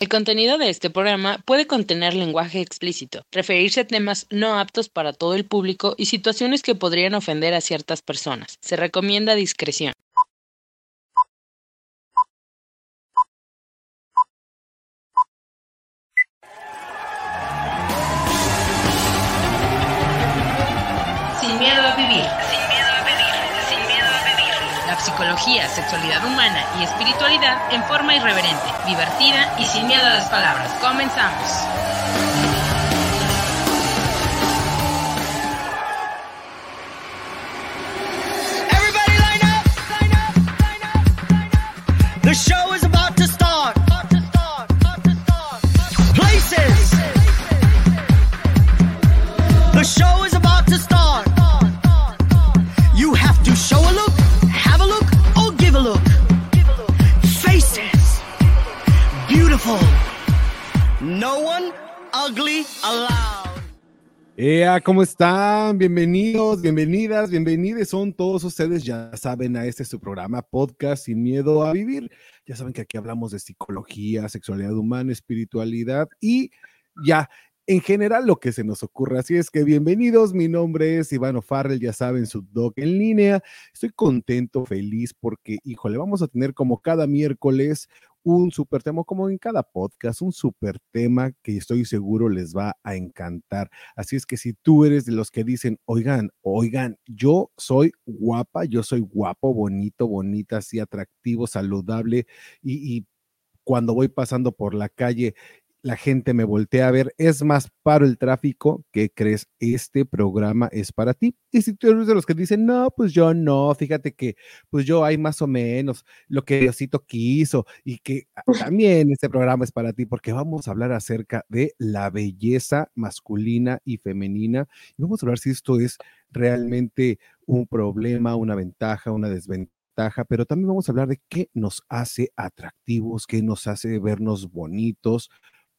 El contenido de este programa puede contener lenguaje explícito, referirse a temas no aptos para todo el público y situaciones que podrían ofender a ciertas personas. Se recomienda discreción. Sin miedo a vivir. Psicología, sexualidad humana y espiritualidad en forma irreverente, divertida y sin miedo a las palabras. Comenzamos. Everybody line No one ugly allowed. Ea, ¿cómo están? Bienvenidos, bienvenidas, bienvenidos son todos ustedes, ya saben, a este su programa podcast Sin Miedo a Vivir. Ya saben que aquí hablamos de psicología, sexualidad humana, espiritualidad y ya, en general lo que se nos ocurre. Así es que bienvenidos, mi nombre es Ivano Farrell, ya saben, su doc en línea. Estoy contento, feliz porque, híjole, vamos a tener como cada miércoles un super tema, como en cada podcast, un super tema que estoy seguro les va a encantar. Así es que si tú eres de los que dicen, oigan, oigan, yo soy guapa, yo soy guapo, bonito, bonita, así atractivo, saludable y, y cuando voy pasando por la calle la gente me voltea a ver, es más paro el tráfico, ¿qué crees? Este programa es para ti. Y si tú eres de los que dicen, no, pues yo no, fíjate que pues yo hay más o menos lo que Diosito quiso y que también este programa es para ti porque vamos a hablar acerca de la belleza masculina y femenina y vamos a hablar si esto es realmente un problema, una ventaja, una desventaja pero también vamos a hablar de qué nos hace atractivos, qué nos hace vernos bonitos,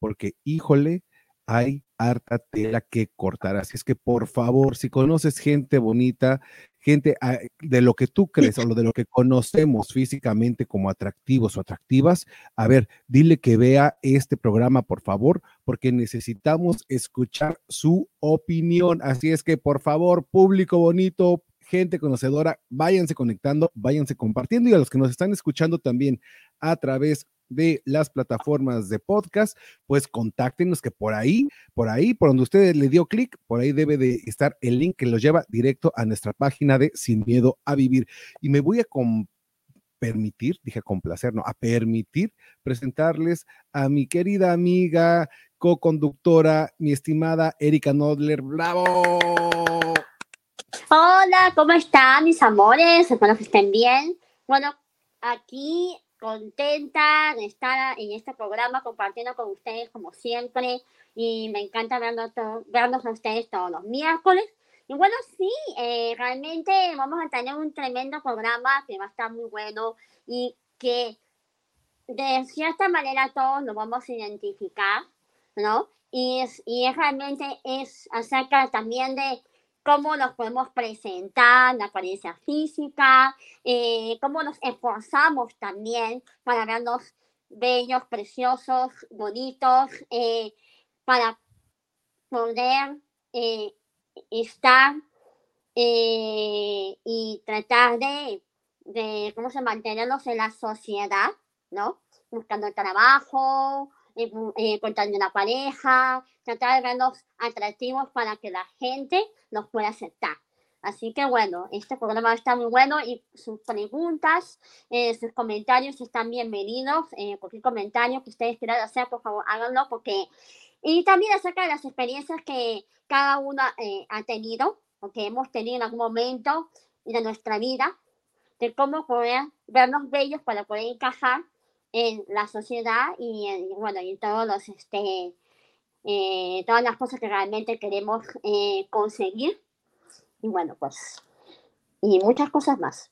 porque híjole, hay harta tela que cortar. Así es que por favor, si conoces gente bonita, gente ah, de lo que tú crees o de lo que conocemos físicamente como atractivos o atractivas, a ver, dile que vea este programa, por favor, porque necesitamos escuchar su opinión. Así es que por favor, público bonito, gente conocedora, váyanse conectando, váyanse compartiendo y a los que nos están escuchando también a través de las plataformas de podcast, pues contáctenos que por ahí, por ahí, por donde usted le dio clic, por ahí debe de estar el link que los lleva directo a nuestra página de Sin Miedo a Vivir. Y me voy a permitir, dije complacer, no, a permitir presentarles a mi querida amiga, co-conductora, mi estimada Erika Nodler. ¡Bravo! Hola, ¿cómo están mis amores? Espero que estén bien. Bueno, aquí contenta de estar en este programa compartiendo con ustedes como siempre y me encanta vernos, vernos a ustedes todos los miércoles. Y bueno, sí, eh, realmente vamos a tener un tremendo programa que va a estar muy bueno y que de cierta manera todos nos vamos a identificar, ¿no? Y, es, y es realmente es acerca también de cómo nos podemos presentar, la apariencia física, eh, cómo nos esforzamos también para vernos bellos, preciosos, bonitos, eh, para poder eh, estar y tratar de, de, ¿cómo se mantenernos en la sociedad, ¿no? Buscando trabajo, encontrando una pareja, tratar de vernos atractivos para que la gente nos pueda aceptar. Así que bueno, este programa está muy bueno y sus preguntas, eh, sus comentarios están bienvenidos. Eh, cualquier comentario que ustedes quieran hacer, por favor, háganlo porque... Y también acerca de las experiencias que cada uno eh, ha tenido o que hemos tenido en algún momento de nuestra vida, de cómo poder vernos bellos para poder encajar en la sociedad y, en, bueno, y en todos los, este, eh, todas las cosas que realmente queremos eh, conseguir. Y bueno, pues, y muchas cosas más.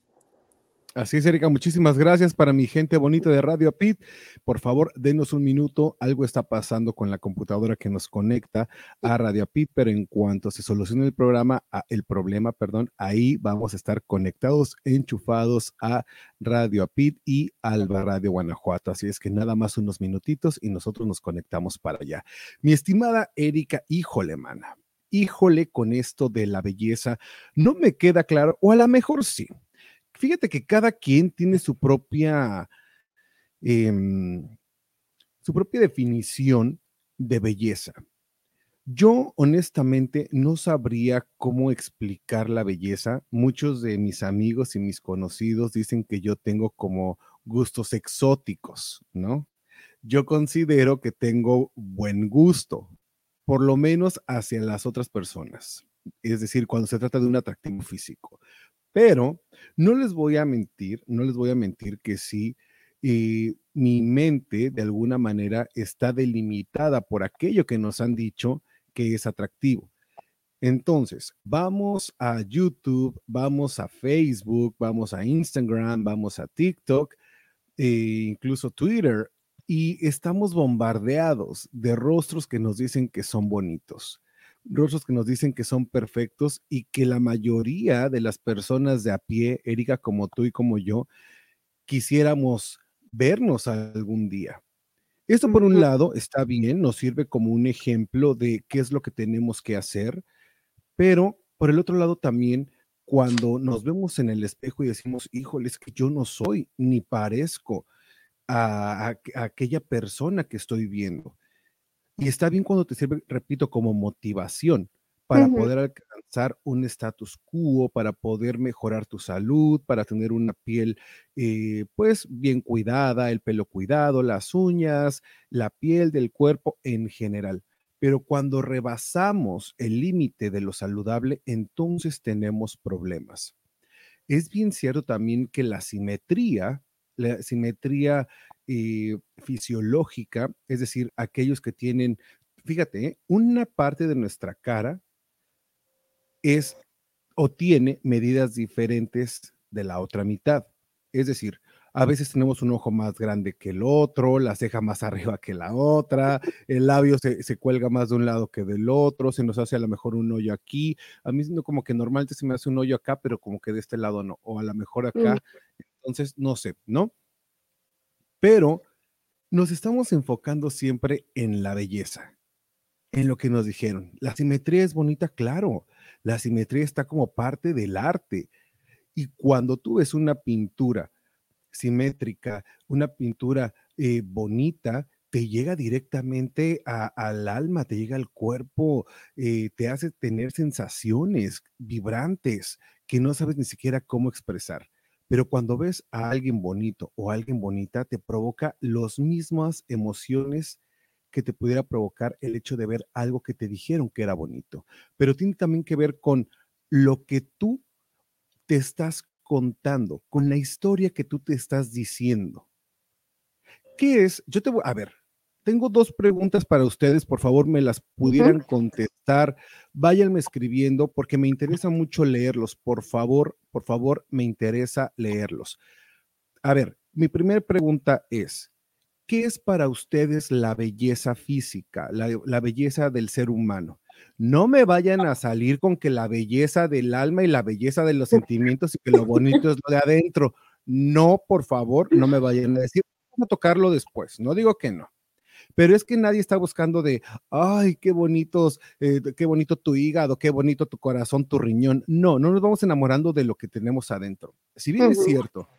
Así es, Erika, muchísimas gracias para mi gente bonita de Radio Pit. Por favor, denos un minuto. Algo está pasando con la computadora que nos conecta a Radio Pit, pero en cuanto se solucione el programa, el problema, perdón, ahí vamos a estar conectados, enchufados a Radio Pit y Alba Radio Guanajuato. Así es que nada más unos minutitos y nosotros nos conectamos para allá. Mi estimada Erika, híjole, mana, híjole con esto de la belleza, no me queda claro, o a lo mejor sí fíjate que cada quien tiene su propia, em, su propia definición de belleza. Yo honestamente no sabría cómo explicar la belleza. Muchos de mis amigos y mis conocidos dicen que yo tengo como gustos exóticos, ¿no? Yo considero que tengo buen gusto, por lo menos hacia las otras personas. Es decir, cuando se trata de un atractivo físico. Pero no les voy a mentir, no les voy a mentir que sí, eh, mi mente de alguna manera está delimitada por aquello que nos han dicho que es atractivo. Entonces, vamos a YouTube, vamos a Facebook, vamos a Instagram, vamos a TikTok, e incluso Twitter, y estamos bombardeados de rostros que nos dicen que son bonitos rostros que nos dicen que son perfectos y que la mayoría de las personas de a pie, Erika, como tú y como yo, quisiéramos vernos algún día. Esto por un lado está bien, nos sirve como un ejemplo de qué es lo que tenemos que hacer, pero por el otro lado también, cuando nos vemos en el espejo y decimos, híjole, es que yo no soy ni parezco a, a aquella persona que estoy viendo. Y está bien cuando te sirve, repito, como motivación para poder alcanzar un status quo, para poder mejorar tu salud, para tener una piel eh, pues bien cuidada, el pelo cuidado, las uñas, la piel del cuerpo en general. Pero cuando rebasamos el límite de lo saludable, entonces tenemos problemas. Es bien cierto también que la simetría, la simetría eh, fisiológica, es decir, aquellos que tienen, fíjate, ¿eh? una parte de nuestra cara es o tiene medidas diferentes de la otra mitad. Es decir, a veces tenemos un ojo más grande que el otro, la ceja más arriba que la otra, el labio se, se, cuelga más de un lado que del otro, se nos hace a lo mejor un hoyo aquí. A mí no como que normalmente se me hace un hoyo acá, pero como que de este lado no, o a lo mejor acá. Mm. Entonces, no sé, ¿no? Pero nos estamos enfocando siempre en la belleza, en lo que nos dijeron. La simetría es bonita, claro, la simetría está como parte del arte. Y cuando tú ves una pintura simétrica, una pintura eh, bonita, te llega directamente al alma, te llega al cuerpo, eh, te hace tener sensaciones vibrantes que no sabes ni siquiera cómo expresar. Pero cuando ves a alguien bonito o a alguien bonita, te provoca las mismas emociones que te pudiera provocar el hecho de ver algo que te dijeron que era bonito. Pero tiene también que ver con lo que tú te estás contando, con la historia que tú te estás diciendo. ¿Qué es? Yo te voy a ver, tengo dos preguntas para ustedes, por favor, me las pudieran contestar. Váyanme escribiendo porque me interesa mucho leerlos. Por favor, por favor, me interesa leerlos. A ver, mi primera pregunta es, ¿qué es para ustedes la belleza física, la, la, belleza del ser humano? No me vayan a salir con que la belleza del alma y la belleza de los sentimientos y que lo bonito es lo de adentro. No, por favor, no me vayan a decir, vamos a tocarlo después. No digo que no. Pero es que nadie está buscando de, ay, qué bonitos, eh, qué bonito tu hígado, qué bonito tu corazón, tu riñón. No, no nos vamos enamorando de lo que tenemos adentro. Si bien es cierto,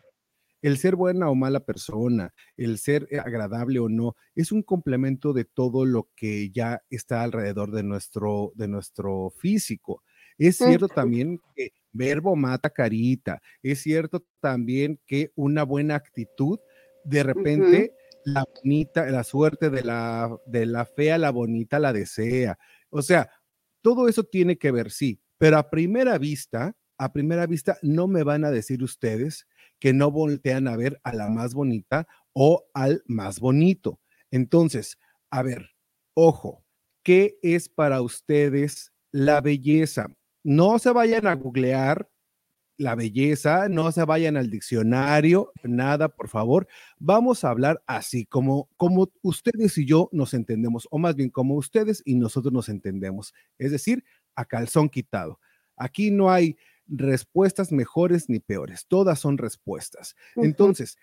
el ser buena o mala persona, el ser eh, agradable o no, es un complemento de todo lo que ya está alrededor de nuestro, de nuestro físico. Es cierto también que verbo mata carita. Es cierto también que una buena actitud de repente la bonita, la suerte de la, de la fea, la bonita la desea. O sea, todo eso tiene que ver, sí, pero a primera vista, a primera vista no me van a decir ustedes que no voltean a ver a la más bonita o al más bonito. Entonces, a ver, ojo, ¿qué es para ustedes la belleza? No se vayan a googlear la belleza, no se vayan al diccionario, nada, por favor. Vamos a hablar así, como, como ustedes y yo nos entendemos, o más bien como ustedes y nosotros nos entendemos, es decir, a calzón quitado. Aquí no hay respuestas mejores ni peores, todas son respuestas. Entonces,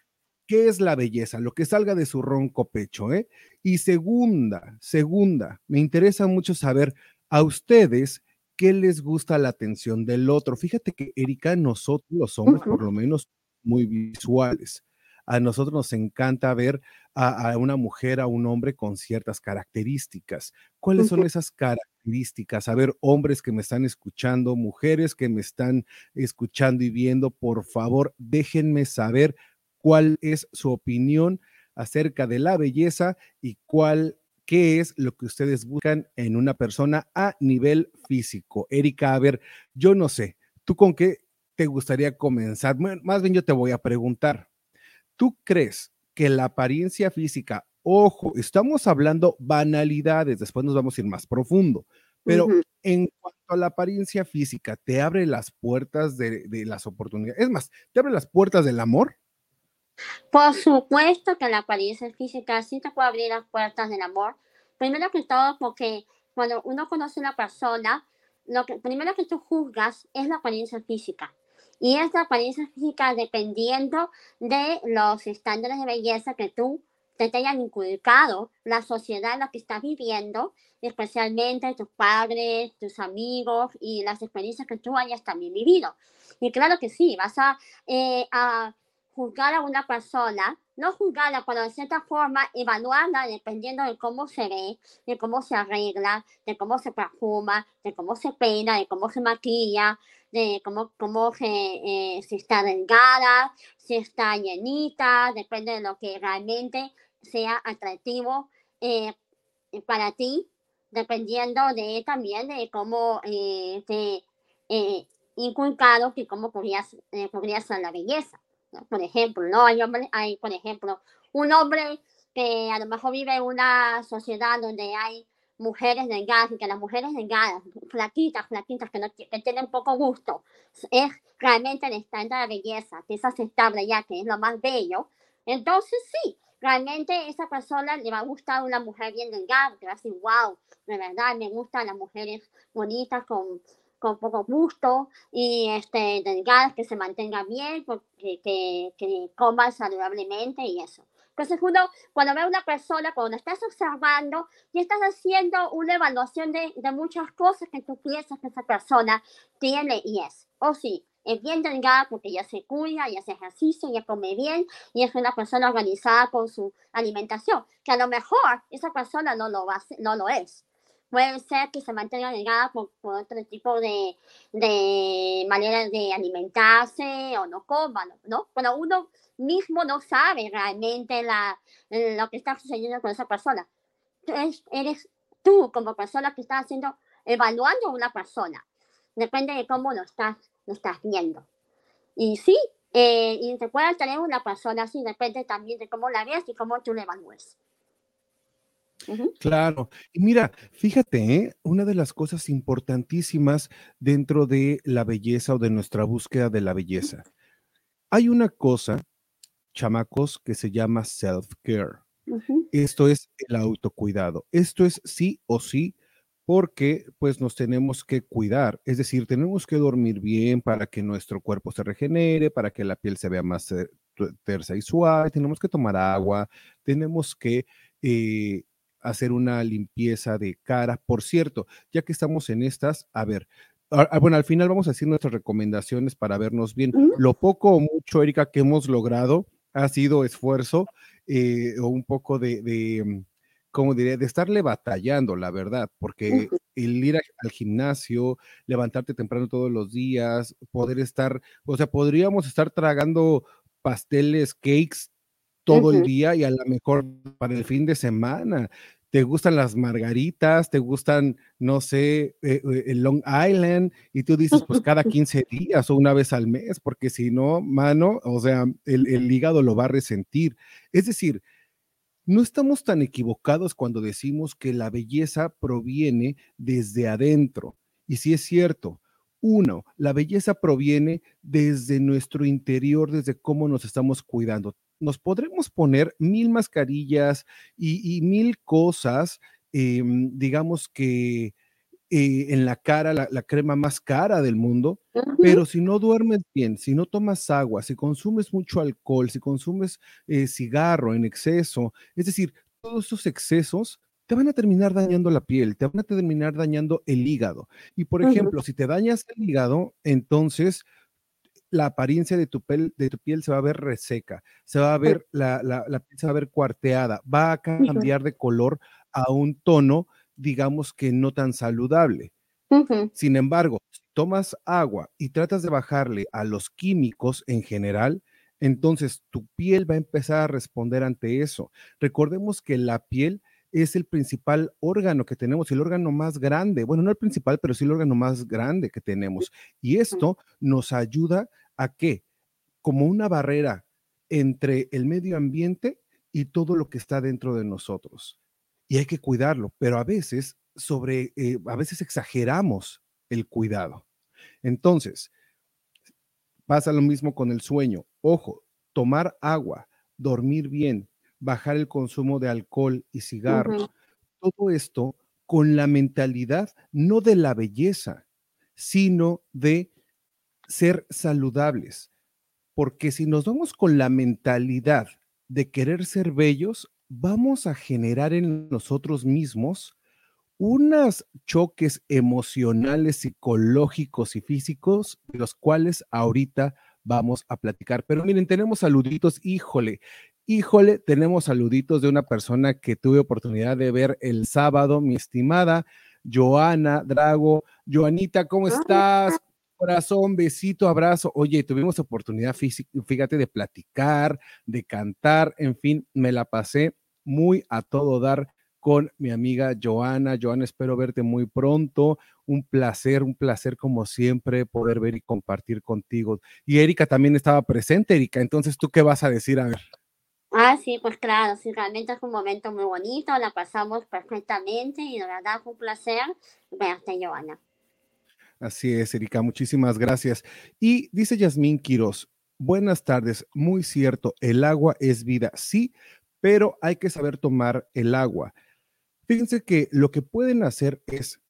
¿qué es la belleza? Lo que salga de su ronco pecho, ¿eh? Y segunda, segunda, me interesa mucho saber a ustedes qué les gusta la atención del otro. Fíjate que, Erika, nosotros los hombres, por lo menos, muy visuales. A nosotros nos encanta ver a, una mujer, a un hombre con ciertas características. ¿Cuáles son esas características? A ver, hombres que me están escuchando, mujeres que me están escuchando y viendo, por favor, déjenme saber cuál es su opinión acerca de la belleza y cuál qué es lo que ustedes buscan en una persona a nivel físico. Erika, a ver, yo no sé, ¿tú con qué te gustaría comenzar? Más bien yo te voy a preguntar, ¿tú crees que la apariencia física, ojo, estamos hablando banalidades, después nos vamos a ir más profundo, pero en cuanto a la apariencia física, ¿te abre las puertas de, de las oportunidades? Es más, ¿te abre las puertas del amor? Por supuesto que la apariencia física sí te puede abrir las puertas del amor. Primero que todo, porque cuando uno conoce a una persona, lo que primero que tú juzgas es la apariencia física. Y es apariencia física dependiendo de los estándares de belleza que tú te, hayan inculcado, la sociedad en la que estás viviendo, especialmente tus padres, tus amigos y las experiencias que tú hayas también vivido. Y claro que sí, vas a, eh, a juzgar a una persona, no juzgarla, pero de cierta forma evaluarla dependiendo de cómo se ve, de cómo se arregla, de cómo se perfuma, de cómo se peina, de cómo se maquilla, de cómo, cómo se, eh, está delgada, si está llenita, depende de lo que realmente sea atractivo eh, para ti, dependiendo de también de cómo eh, te eh, inculcado que cómo podrías, podría ser la belleza. Por ejemplo, ¿no? Hay, hay, por ejemplo, un hombre que a lo mejor vive en una sociedad donde hay mujeres delgadas y que las mujeres delgadas, flaquitas, flaquitas, que, no, que tienen poco gusto, es realmente el estándar de belleza, que es aceptable ya, que es lo más bello. Entonces, sí, realmente esa persona le va a gustar una mujer bien delgada, que va a decir, wow, de verdad me gustan las mujeres bonitas con con poco gusto y este, delgadas, que se mantenga bien, porque, que, que coman saludablemente y eso. Entonces uno, cuando ve a una persona, cuando estás observando y estás haciendo una evaluación de, de muchas cosas que tú piensas que esa persona tiene y es. O sí, es bien delgada porque ya se cuida, ya hace ejercicio, ya come bien y es una persona organizada con su alimentación, que a lo mejor esa persona no lo, va, no lo es puede ser que se mantenga delgada por, otro tipo de, de maneras de alimentarse o no coma, ¿no? Cuando uno mismo no sabe realmente la, lo que está sucediendo con esa persona. Entonces, eres tú como persona que está haciendo, evaluando a una persona. Depende de cómo lo estás, lo estás viendo. Y sí, eh, y se puede tener una persona así, depende también de cómo la ves y cómo tú la evalúes. Claro. Y mira, fíjate, ¿eh? una de las cosas importantísimas dentro de la belleza o de nuestra búsqueda de la belleza. Hay una cosa, chamacos, que se llama self-care. Esto es el autocuidado. Esto es sí o sí porque pues nos tenemos que cuidar, es decir, tenemos que dormir bien para que nuestro cuerpo se regenere, para que la piel se vea más tersa y suave, tenemos que tomar agua, tenemos que eh, hacer una limpieza de cara. Por cierto, ya que estamos en estas, a ver, bueno, al final vamos a hacer nuestras recomendaciones para vernos bien. Lo poco o mucho, Erika, que hemos logrado ha sido esfuerzo eh, o un poco de, de, mm, como diré, de estarle batallando, la verdad, porque el ir al gimnasio, levantarte temprano todos los días, poder estar, o sea, podríamos estar tragando pasteles, cakes todo el día y a lo mejor para el fin de semana. ¿Te gustan las margaritas? ¿Te gustan, no sé, eh, eh, el Long Island? Y tú dices, pues cada 15 días o una vez al mes, porque si no, mano, o sea, el, el hígado lo va a resentir. Es decir, no estamos tan equivocados cuando decimos que la belleza proviene desde adentro. Y sí es cierto, Uno, la belleza proviene desde nuestro interior, desde cómo nos estamos cuidando. Nos podremos poner mil mascarillas y, mil cosas, em, digamos que eh, en la cara, la, crema más cara del mundo, pero si no duermes bien, si no tomas agua, si consumes mucho alcohol, si consumes eh, cigarro en exceso, es decir, todos esos excesos te van a terminar dañando la piel, te van a terminar dañando el hígado. Y por ejemplo, si te dañas el hígado, entonces la apariencia de tu, piel, de tu piel se va a ver reseca, se va a ver, la, la, piel se va a ver cuarteada, va a cambiar de color a un tono digamos que no tan saludable. Sin embargo, si tomas agua y tratas de bajarle a los químicos en general, entonces tu piel va a empezar a responder ante eso. Recordemos que la piel es el principal órgano que tenemos, el órgano más grande, bueno, no el principal, pero sí el órgano más grande que tenemos. Y esto nos ayuda a que, como una barrera entre el medio ambiente y todo lo que está dentro de nosotros y hay que cuidarlo, pero a veces sobre, eh, a veces exageramos el cuidado. Entonces, pasa lo mismo con el sueño. Ojo, tomar agua, dormir bien, bajar el consumo de alcohol y cigarros, todo esto con la mentalidad no de la belleza, sino de ser saludables. Porque si nos vamos con la mentalidad de querer ser bellos, vamos a generar en nosotros mismos unos choques emocionales, psicológicos y físicos, de los cuales ahorita vamos a platicar. Pero miren, tenemos saluditos, híjole, híjole, tenemos saluditos de una persona que tuve oportunidad de ver el sábado, mi estimada Joana Drago. Joanita, ¿cómo estás? Corazón, besito, abrazo. Oye, tuvimos oportunidad, fíjate, de platicar, de cantar, en fin, me la pasé muy a todo dar con mi amiga Joana. Joana, espero verte muy pronto. Un placer, un placer como siempre poder ver y compartir contigo. Y Erika también estaba presente, Erika. Entonces, ¿tú qué vas a decir? A ver. Ah, sí, pues claro, sí, realmente es un momento muy bonito, la pasamos perfectamente y de verdad fue un placer verte, Joana. Así es, Erika, muchísimas gracias. Y dice Yasmín Quiroz, buenas tardes, muy cierto, el agua es vida, sí, pero hay que saber tomar el agua. Fíjense que lo que pueden hacer es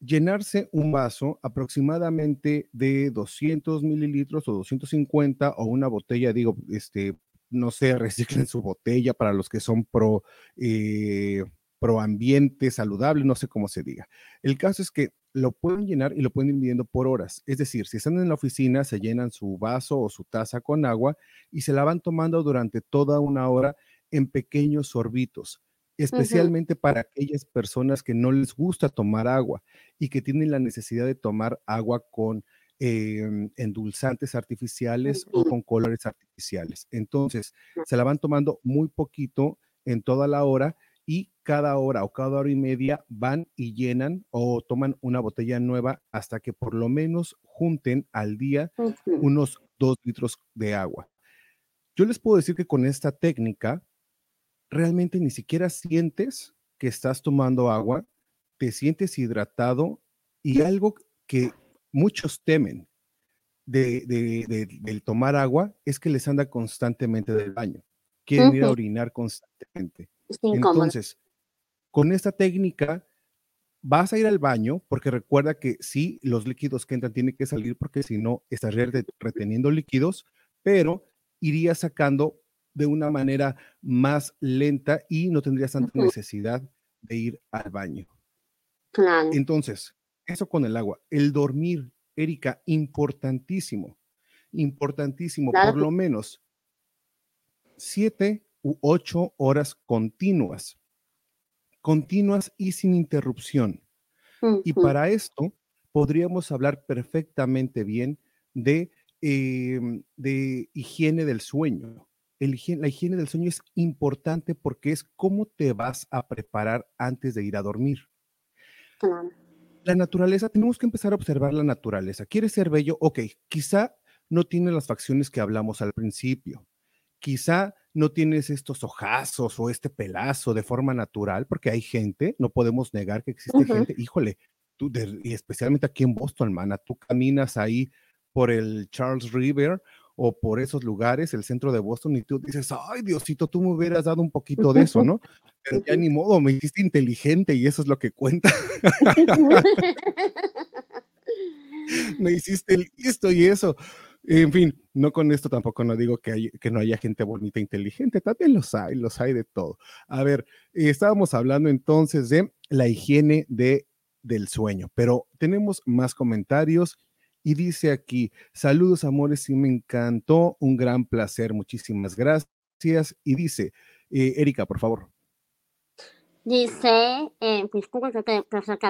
llenarse un vaso aproximadamente de 200 mililitros o 250 o una botella, digo, este, no sé, reciclen su botella para los que son pro, eh, pro ambiente saludable, no sé cómo se diga. El caso es que lo pueden llenar y lo pueden ir midiendo por horas. Es decir, si están en la oficina, se llenan su vaso o su taza con agua y se la van tomando durante toda una hora en pequeños sorbitos, especialmente para aquellas personas que no les gusta tomar agua y que tienen la necesidad de tomar agua con em, endulzantes artificiales o con colores artificiales. Entonces, se la van tomando muy poquito en toda la hora y cada hora o cada hora y media van y llenan o toman una botella nueva hasta que por lo menos junten al día unos dos litros de agua. Yo les puedo decir que con esta técnica realmente ni siquiera sientes que estás tomando agua, te sientes hidratado y algo que muchos temen de, del tomar agua es que les anda constantemente del baño. Quieren ir a orinar constantemente. Entonces, con esta técnica vas a ir al baño porque recuerda que sí, los líquidos que entran tienen que salir porque si no estás reteniendo líquidos, pero irías sacando de una manera más lenta y no tendrías tanta necesidad de ir al baño. Entonces, eso con el agua. El dormir, Erika, importantísimo, importantísimo, por lo menos siete u ocho horas continuas, continuas y sin interrupción. Y para esto podríamos hablar perfectamente bien de, em, de higiene del sueño la higiene del sueño es importante porque es cómo te vas a preparar antes de ir a dormir. La naturaleza, tenemos que empezar a observar la naturaleza. ¿Quieres ser bello? Ok, quizá no tienes las facciones que hablamos al principio. Quizá no tienes estos ojazos o este pelazo de forma natural, porque hay gente, no podemos negar que existe gente, híjole, tú y especialmente aquí en Boston, mana, tú caminas ahí por el Charles River o por esos lugares, el centro de Boston, y tú dices, ay, Diosito, tú me hubieras dado un poquito de eso, ¿no? Pero ya ni modo, me hiciste inteligente y eso es lo que cuenta. me hiciste listo y eso. En fin, no con esto tampoco no digo que, hay, que no haya gente bonita e inteligente, también los hay, los hay de todo. A ver, estábamos hablando entonces de la higiene de, del sueño, pero tenemos más comentarios y dice aquí, saludos amores, sí me encantó, un gran placer, muchísimas gracias. Y dice, eh, Erika, por favor. Dice, eh,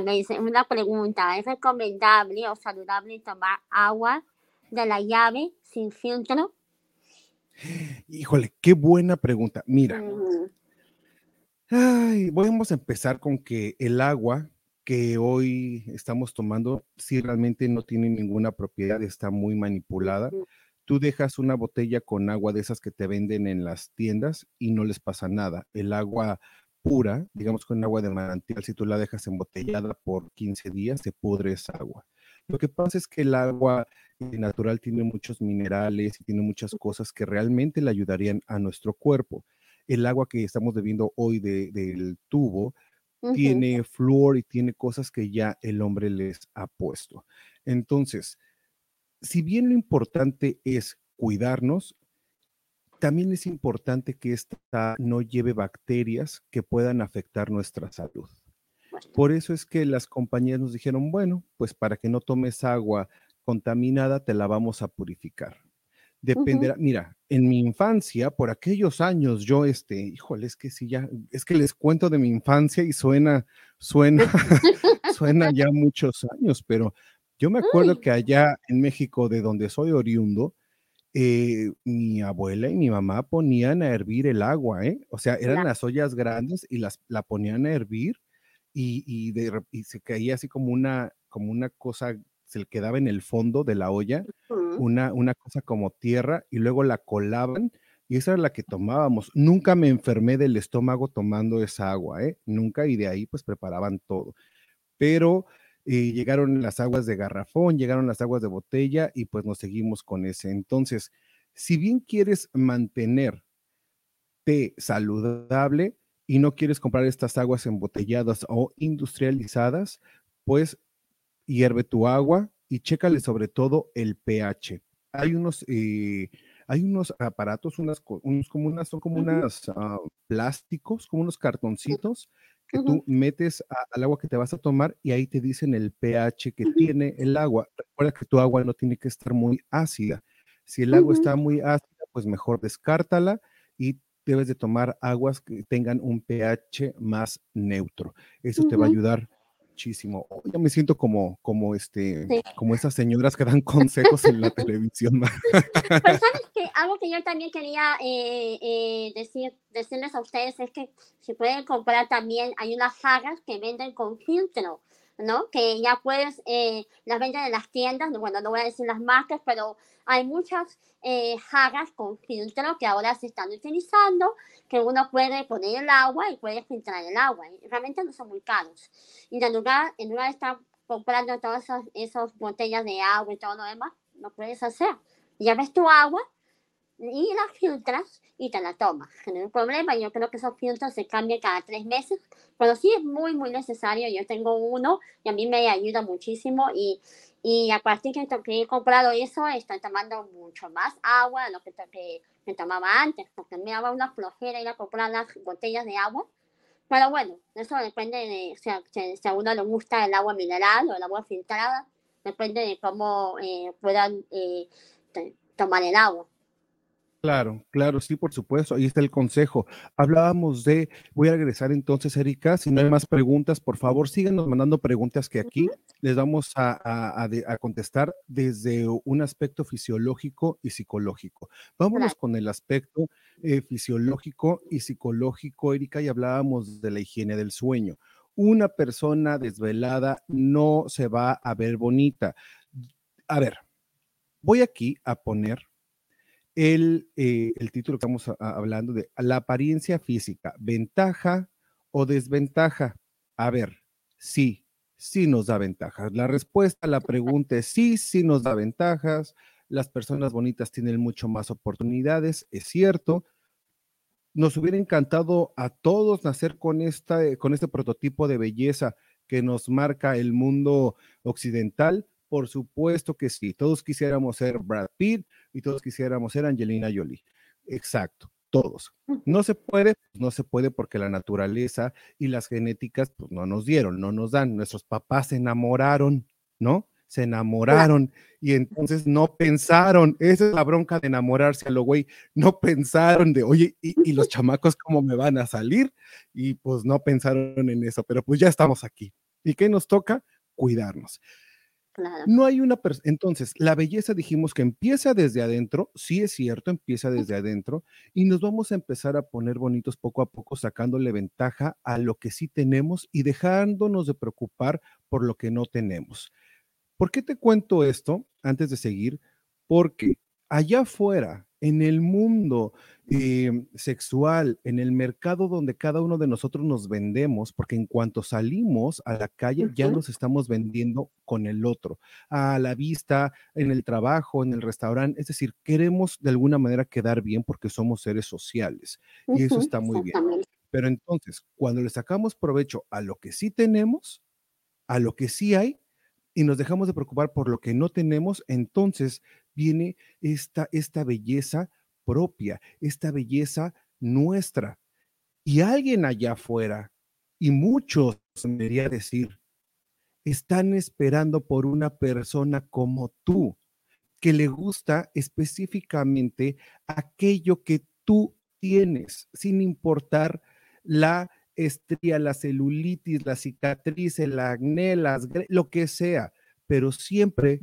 me dice, una pregunta, ¿es recomendable o saludable tomar agua de la llave sin filtro? Híjole, qué buena pregunta. Mira, ay, vamos a empezar con que el agua que hoy estamos tomando, si realmente no tiene ninguna propiedad, está muy manipulada. Tú dejas una botella con agua de esas que te venden en las tiendas y no les pasa nada. El agua pura, digamos con agua de manantial, si tú la dejas embotellada por 15 días, se pudre esa agua. Lo que pasa es que el agua eh, natural tiene muchos minerales y tiene muchas cosas que realmente le ayudarían a nuestro cuerpo. El agua que estamos bebiendo hoy del tubo tiene flúor y tiene cosas que ya el hombre les ha puesto. Entonces, si bien lo importante es cuidarnos, también es importante que esta no lleve bacterias que puedan afectar nuestra salud. Por eso es que las compañías nos dijeron, bueno, pues para que no tomes agua contaminada, te la vamos a purificar. Dependerá, mira, en mi infancia, por aquellos años, yo, este, híjole, es que sí, ya, es que les cuento de mi infancia y suena, suena, suena ya muchos años, pero yo me acuerdo que allá en México, de donde soy oriundo, eh, mi abuela y mi mamá ponían a hervir el agua, ¿eh? O sea, eran las ollas grandes y las la ponían a hervir y, y, de, y se caía así como una, como una cosa se le quedaba en el fondo de la olla una, una cosa como tierra y luego la colaban y esa era la que tomábamos. Nunca me enfermé del estómago tomando esa agua, ¿eh? Nunca y de ahí pues preparaban todo. Pero eh, llegaron las aguas de garrafón, llegaron las aguas de botella y pues nos seguimos con ese. Entonces, si bien quieres mantenerte saludable y no quieres comprar estas aguas embotelladas o industrializadas, pues hierve tu agua y chécale sobre todo el pH. Hay unos, eh, hay unos aparatos, unas, unos como unas, son como ah, plásticos, como unos cartoncitos que tú metes al agua que te vas a tomar y ahí te dicen el pH que tiene el agua. Recuerda que tu agua no tiene que estar muy ácida. Si el agua está muy ácida, pues mejor descártala y debes de tomar aguas que tengan un pH más neutro. Eso te va a ayudar muchísimo. Oh, ya me siento como, como este, como esas señoras que dan consejos en la televisión. Pero sabes que algo que yo también quería eh, eh, decir, decirles a ustedes es que se pueden comprar también, hay unas jarras que venden con filtro. ¿No? Que ya puedes, eh, las venden en las tiendas, bueno, no voy a decir las marcas, pero hay muchas eh, jarras con filtro que ahora se están utilizando, que uno puede poner el agua y puede filtrar el agua. Y realmente no son muy caros. Y en lugar, en lugar de estar comprando todas esas, esas botellas de agua y todo lo demás, no puedes hacer. Ya ves tu agua, y las filtras y te la tomas. No hay problema, yo creo que esos filtros se cambian cada tres meses, pero sí es muy, muy necesario. Yo tengo uno y a mí me ayuda muchísimo y, y a partir de que he comprado eso, estoy tomando mucho más agua de lo que, que me tomaba antes, porque me daba una flojera ir a comprar las botellas de agua. Pero bueno, eso depende de si, a uno le gusta el agua mineral o el agua filtrada, depende de cómo eh, puedan eh, tomar el agua. Claro, claro, sí, por supuesto. Ahí está el consejo. Hablábamos de, voy a regresar entonces, Erika. Si no hay más preguntas, por favor, síganos mandando preguntas que aquí les vamos a, contestar desde un aspecto fisiológico y psicológico. Vámonos con el aspecto eh, fisiológico y psicológico, Erika, y hablábamos de la higiene del sueño. Una persona desvelada no se va a ver bonita. A ver, voy aquí a poner el, eh, el título que estamos hablando de la apariencia física, ventaja o desventaja. A ver, sí, sí nos da ventajas. La respuesta a la pregunta es sí, sí nos da ventajas. Las personas bonitas tienen mucho más oportunidades, es cierto. Nos hubiera encantado a todos nacer con, esta, con este prototipo de belleza que nos marca el mundo occidental. Por supuesto que sí, todos quisiéramos ser Brad Pitt y todos quisiéramos ser Angelina Jolie. Exacto todos. No se puede, no se puede porque la naturaleza y las genéticas pues, no nos dieron, no nos dan. Nuestros papás se enamoraron, ¿no? Se enamoraron y entonces no pensaron, esa es la bronca de enamorarse a lo güey, no pensaron de, oye, ¿y, y los chamacos cómo me van a salir? Y pues no pensaron en eso, pero pues ya estamos aquí. ¿Y qué nos toca? Cuidarnos. No hay una persona. Entonces, la belleza dijimos que empieza desde adentro, sí es cierto, empieza desde adentro, y nos vamos a empezar a poner bonitos poco a poco, sacándole ventaja a lo que sí tenemos y dejándonos de preocupar por lo que no tenemos. ¿Por qué te cuento esto antes de seguir? Porque allá afuera, en el mundo eh, sexual, en el mercado donde cada uno de nosotros nos vendemos, porque en cuanto salimos a la calle ya nos estamos vendiendo con el otro, a la vista, en el trabajo, en el restaurante, es decir, queremos de alguna manera quedar bien porque somos seres sociales y eso está muy bien. Pero entonces, cuando le sacamos provecho a lo que sí tenemos, a lo que sí hay, y nos dejamos de preocupar por lo que no tenemos, entonces viene esta, esta belleza propia, esta belleza nuestra. Y alguien allá afuera, y muchos, debería decir, están esperando por una persona como tú, que le gusta específicamente aquello que tú tienes, sin importar la estría, la celulitis, la cicatriz, el acné, lo que sea, pero siempre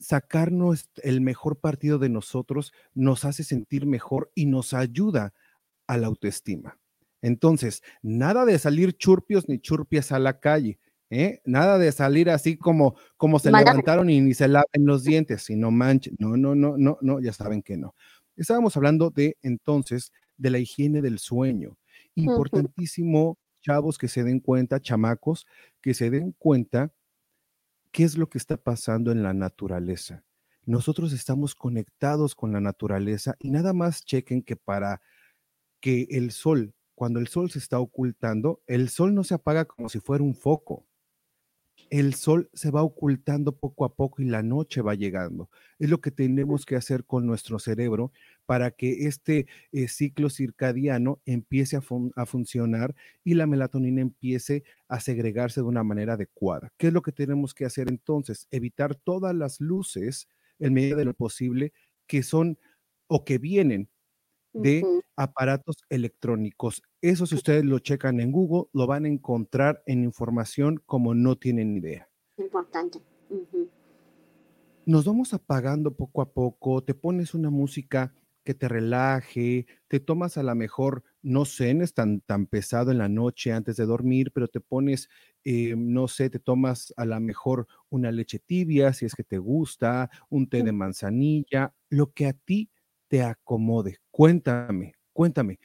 sacarnos el mejor partido de nosotros nos hace sentir mejor y nos ayuda a la autoestima. Entonces, nada de salir churpios ni churpias a la calle, ¿eh? Nada de salir así como, como se levantaron y ni se laven los dientes, sino manchen. No, no, no, no, no, ya saben que no. Estábamos hablando de entonces de la higiene del sueño. Importantísimo, chavos, que se den cuenta, chamacos, que se den cuenta ¿Qué es lo que está pasando en la naturaleza? Nosotros estamos conectados con la naturaleza y nada más chequen que para que el sol, cuando el sol se está ocultando, el sol no se apaga como si fuera un foco el sol se va ocultando poco a poco y la noche va llegando. Es lo que tenemos que hacer con nuestro cerebro para que este eh, ciclo circadiano empiece a, a, funcionar y la melatonina empiece a segregarse de una manera adecuada. ¿Qué es lo que tenemos que hacer entonces? Evitar todas las luces en medida de lo posible que son o que vienen de aparatos electrónicos. Eso si ustedes lo checan en Google, lo van a encontrar en información como no tienen idea. Importante. Nos vamos apagando poco a poco, te pones una música que te relaje, te tomas a la mejor, no cenes tan, tan pesado en la noche antes de dormir, pero te pones, eh, no sé, te tomas a la mejor una leche tibia si es que te gusta, un té de manzanilla, lo que a ti te acomode. Cuéntame, cuéntame,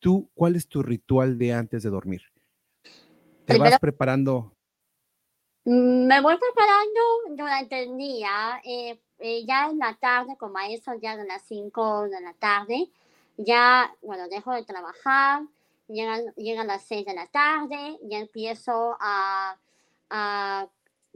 tú, ¿cuál es tu ritual de antes de dormir? ¿Te vas preparando? Mm, me voy preparando durante el día, eh, eh, ya en la tarde, como a eso ya de las 5 de la tarde, ya, bueno, dejo de trabajar, llegan, llegan las 6 de la tarde, ya empiezo a, a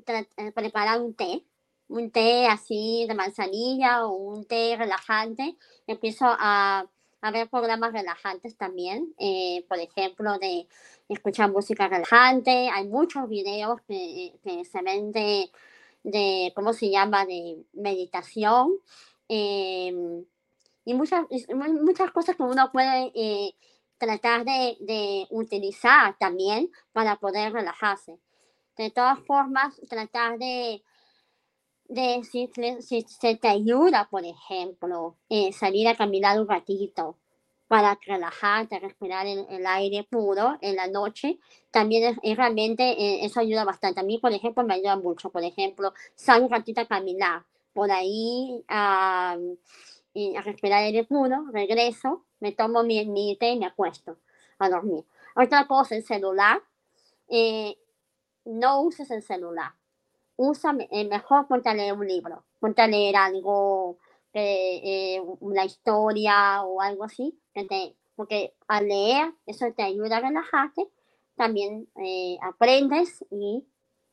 eh, preparar un té, un té así de manzanilla o un té relajante, empiezo a, a ver programas relajantes también, eh, por ejemplo, de escuchar música relajante. Hay muchos videos que, se ven de, ¿cómo se llama?, de meditación. Em, y muchas, muchas cosas que uno puede eh, tratar de utilizar también para poder relajarse. De todas formas, tratar de de si, si se te ayuda, por ejemplo, eh, salir a caminar un ratito para relajarte, respirar el, aire puro en la noche, también es, realmente eh, eso ayuda bastante. A mí, por ejemplo, me ayuda mucho. Por ejemplo, salgo un ratito a caminar por ahí a, a respirar aire puro, regreso, me tomo mi, mi té y me acuesto a dormir. Otra cosa, el celular. Eh, no uses el celular. Usa eh, mejor ponte a leer un libro, ponte a leer algo, eh, una historia o algo así, porque al leer eso te ayuda a relajarte, también eh, aprendes y,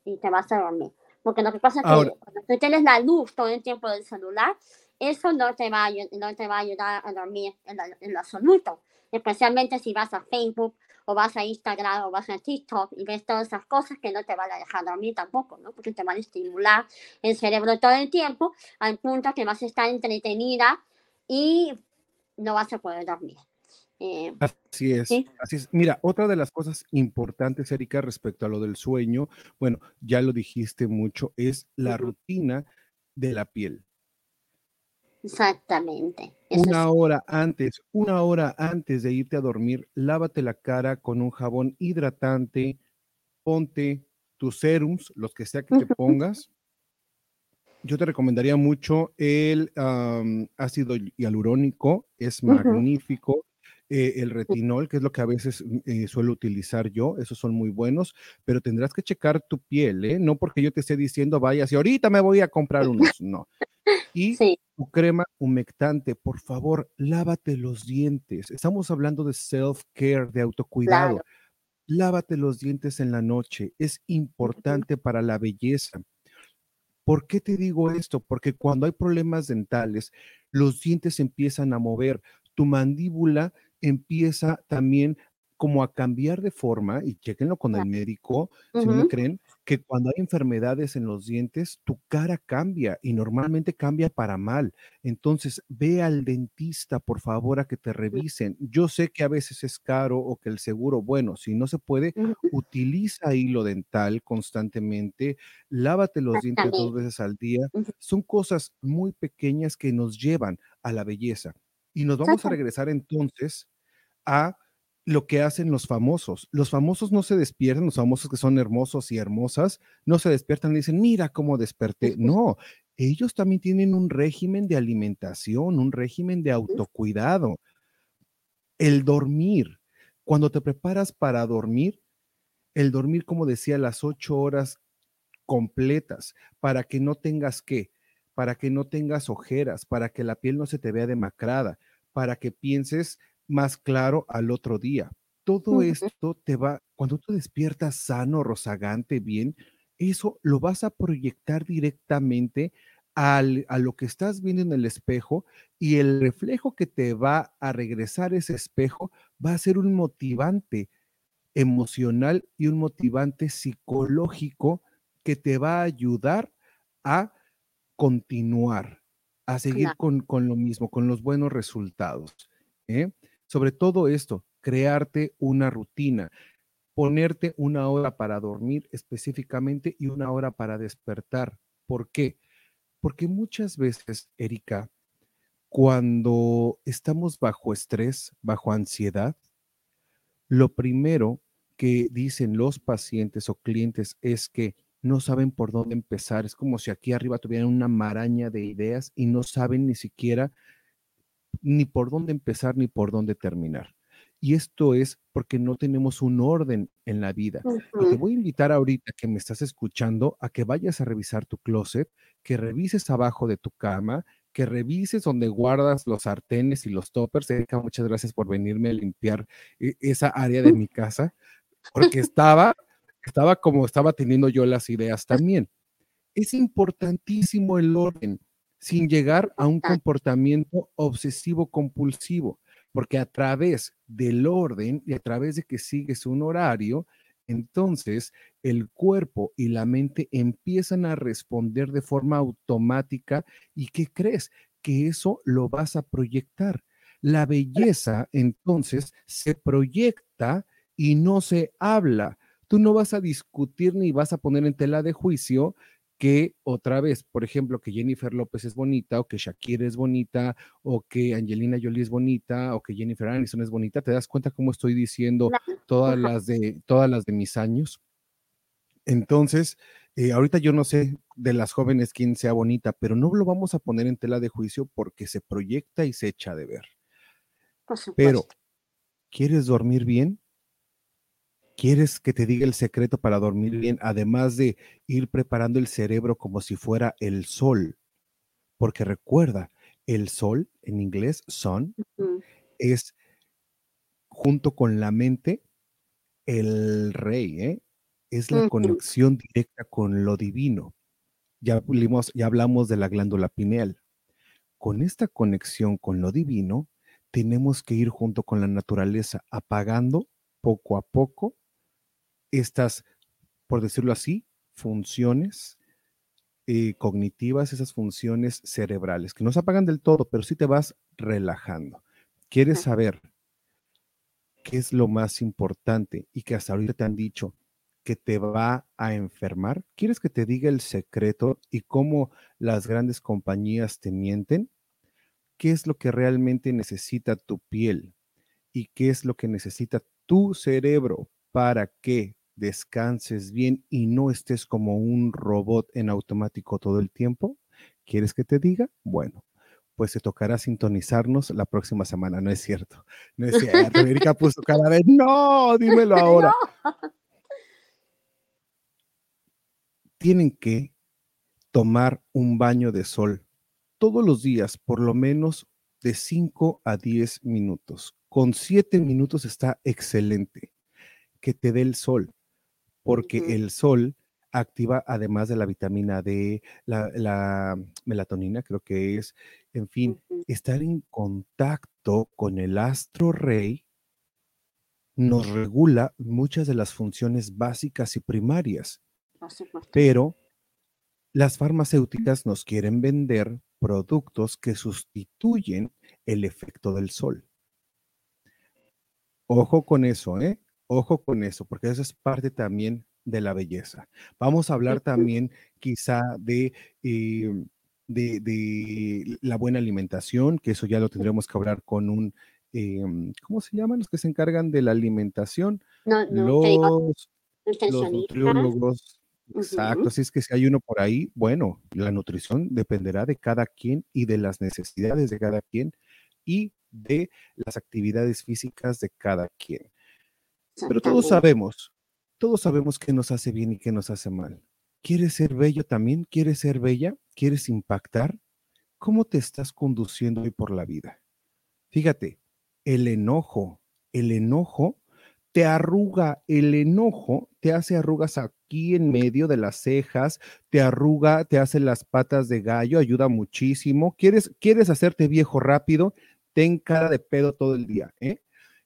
y, te vas a dormir. Porque lo que pasa es que cuando tú tienes la luz todo el tiempo del celular, eso no te va a, no te va a ayudar a dormir en, en lo absoluto, especialmente si vas a Facebook o vas a Instagram o vas a TikTok y ves todas esas cosas que no te van a dejar dormir tampoco, ¿no? Porque te van a estimular el cerebro todo el tiempo al punto que vas a estar entretenida y no vas a poder dormir. Eh, así es, así es. Mira, otra de las cosas importantes, Erika, respecto a lo del sueño, bueno, ya lo dijiste mucho, es la rutina de la piel. Exactamente. una hora antes, una hora antes de irte a dormir, lávate la cara con un jabón hidratante, ponte tus serums, los que sea que te pongas. Yo te recomendaría mucho el ácido hialurónico, es magnífico. Eh, el retinol, que es lo que a veces mm, eh, suelo utilizar yo, esos son muy buenos, pero tendrás que checar tu piel, ¿eh? No porque yo te esté diciendo, vaya, si ahorita me voy a comprar unos, no. Y tu crema humectante, por favor, lávate los dientes. Estamos hablando de self-care, de autocuidado. Lávate los dientes en la noche, es importante para la belleza. ¿Por qué te digo esto? Porque cuando hay problemas dentales, los dientes empiezan a mover, tu mandíbula empieza también como a cambiar de forma, y chequenlo con el médico, si no me creen, que cuando hay enfermedades en los dientes, tu cara cambia y normalmente cambia para mal. Entonces, ve al dentista, por favor, a que te revisen. Yo sé que a veces es caro o que el seguro, bueno, si no se puede, utiliza hilo dental constantemente, lávate los dientes dos veces al día. Son cosas muy pequeñas que nos llevan a la belleza. Y nos vamos a regresar entonces a lo que hacen los famosos. Los famosos no se despiertan, los famosos que son hermosos y hermosas, no se despiertan y dicen, mira cómo desperté. No, ellos también tienen un régimen de alimentación, un régimen de autocuidado. El dormir, cuando te preparas para dormir, el dormir, como decía, las ocho horas completas, para que no tengas que, para que no tengas ojeras, para que la piel no se te vea demacrada, para que pienses más claro al otro día. Todo esto te va, cuando tú despiertas sano, rozagante, bien, eso lo vas a proyectar directamente al, a lo que estás viendo en el espejo y el reflejo que te va a regresar ese espejo va a ser un motivante emocional y un motivante psicológico que te va a ayudar a continuar, a seguir con, con, lo mismo, con los buenos resultados. ¿eh? Sobre todo esto, crearte una rutina, ponerte una hora para dormir específicamente y una hora para despertar. ¿Por qué? Porque muchas veces, Erika, cuando estamos bajo estrés, bajo ansiedad, lo primero que dicen los pacientes o clientes es que no saben por dónde empezar. Es como si aquí arriba tuvieran una maraña de ideas y no saben ni siquiera ni por dónde empezar ni por dónde terminar. Y esto es porque no tenemos un orden en la vida. Y te voy a invitar ahorita que me estás escuchando a que vayas a revisar tu closet, que revises abajo de tu cama, que revises donde guardas los sartenes y los toppers. Erika, muchas gracias por venirme a limpiar e, esa área de mi casa, porque estaba, estaba como estaba teniendo yo las ideas también. Es importantísimo el orden sin llegar a un comportamiento obsesivo compulsivo, porque a través del orden y a través de que sigues un horario, entonces el cuerpo y la mente empiezan a responder de forma automática y ¿qué crees? Que eso lo vas a proyectar. La belleza entonces se proyecta y no se habla. Tú no vas a discutir ni vas a poner en tela de juicio que otra vez, por ejemplo, que Jennifer López es bonita, o que Shakira es bonita, o que Angelina Jolie es bonita, o que Jennifer Aniston es bonita, ¿te das cuenta cómo estoy diciendo todas las de, todas las de mis años? Entonces, eh, ahorita yo no sé de las jóvenes quién sea bonita, pero no lo vamos a poner en tela de juicio porque se proyecta y se echa de ver. Pero, ¿quieres dormir bien? ¿Quieres que te diga el secreto para dormir bien? Además de ir preparando el cerebro como si fuera el sol. Porque recuerda, el sol, en inglés, sun, es junto con la mente el rey, ¿eh? Es la conexión directa con lo divino. Ya, hablamos- ya hablamos de la glándula pineal. Con esta conexión con lo divino, tenemos que ir junto con la naturaleza, apagando poco a poco estas, por decirlo así, funciones eh, cognitivas, esas funciones cerebrales, que no se apagan del todo, pero sí te vas relajando. ¿Quieres saber qué es lo más importante y que hasta ahorita te han dicho que te va a enfermar? ¿Quieres que te diga el secreto y cómo las grandes compañías te mienten? ¿Qué es lo que realmente necesita tu piel y qué es lo que necesita tu cerebro para que descanses bien y no estés como un robot en automático todo el tiempo? ¿Quieres que te diga? Bueno, pues te tocará sintonizarnos la próxima semana, no es cierto. No es cierto. Erika puso cara de no, dímelo ahora. Tienen que tomar un baño de sol todos los días, por lo menos de 5 a 10 minutos. Con 7 minutos está excelente que te dé el sol, porque el sol activa, además de la vitamina D, la, la melatonina, creo que es, en fin, estar en contacto con el astro rey nos regula muchas de las funciones básicas y primarias, pero las farmacéuticas nos quieren vender productos que sustituyen el efecto del sol. Ojo con eso, ¿eh? Ojo con eso, porque eso es parte también de la belleza. Vamos a hablar también quizá de, eh, de, de la buena alimentación, que eso ya lo tendremos que hablar con un, eh, ¿cómo se llaman los que se encargan de la alimentación? No, Los, los nutriólogos. Exacto, Ujú. así es que si hay uno por ahí, bueno, la nutrición dependerá de cada quien y de las necesidades de cada quien y de las actividades físicas de cada quien. Pero todos sabemos, todos sabemos qué nos hace bien y qué nos hace mal. ¿Quieres ser bello también? ¿Quieres ser bella? ¿Quieres impactar? ¿Cómo te estás conduciendo hoy por la vida? Fíjate, el enojo, el enojo te arruga, el enojo te hace arrugas aquí en medio de las cejas, te arruga, te hace las patas de gallo, ayuda muchísimo. ¿Quieres, quieres hacerte viejo rápido? Ten cara de pedo todo el día, ¿eh?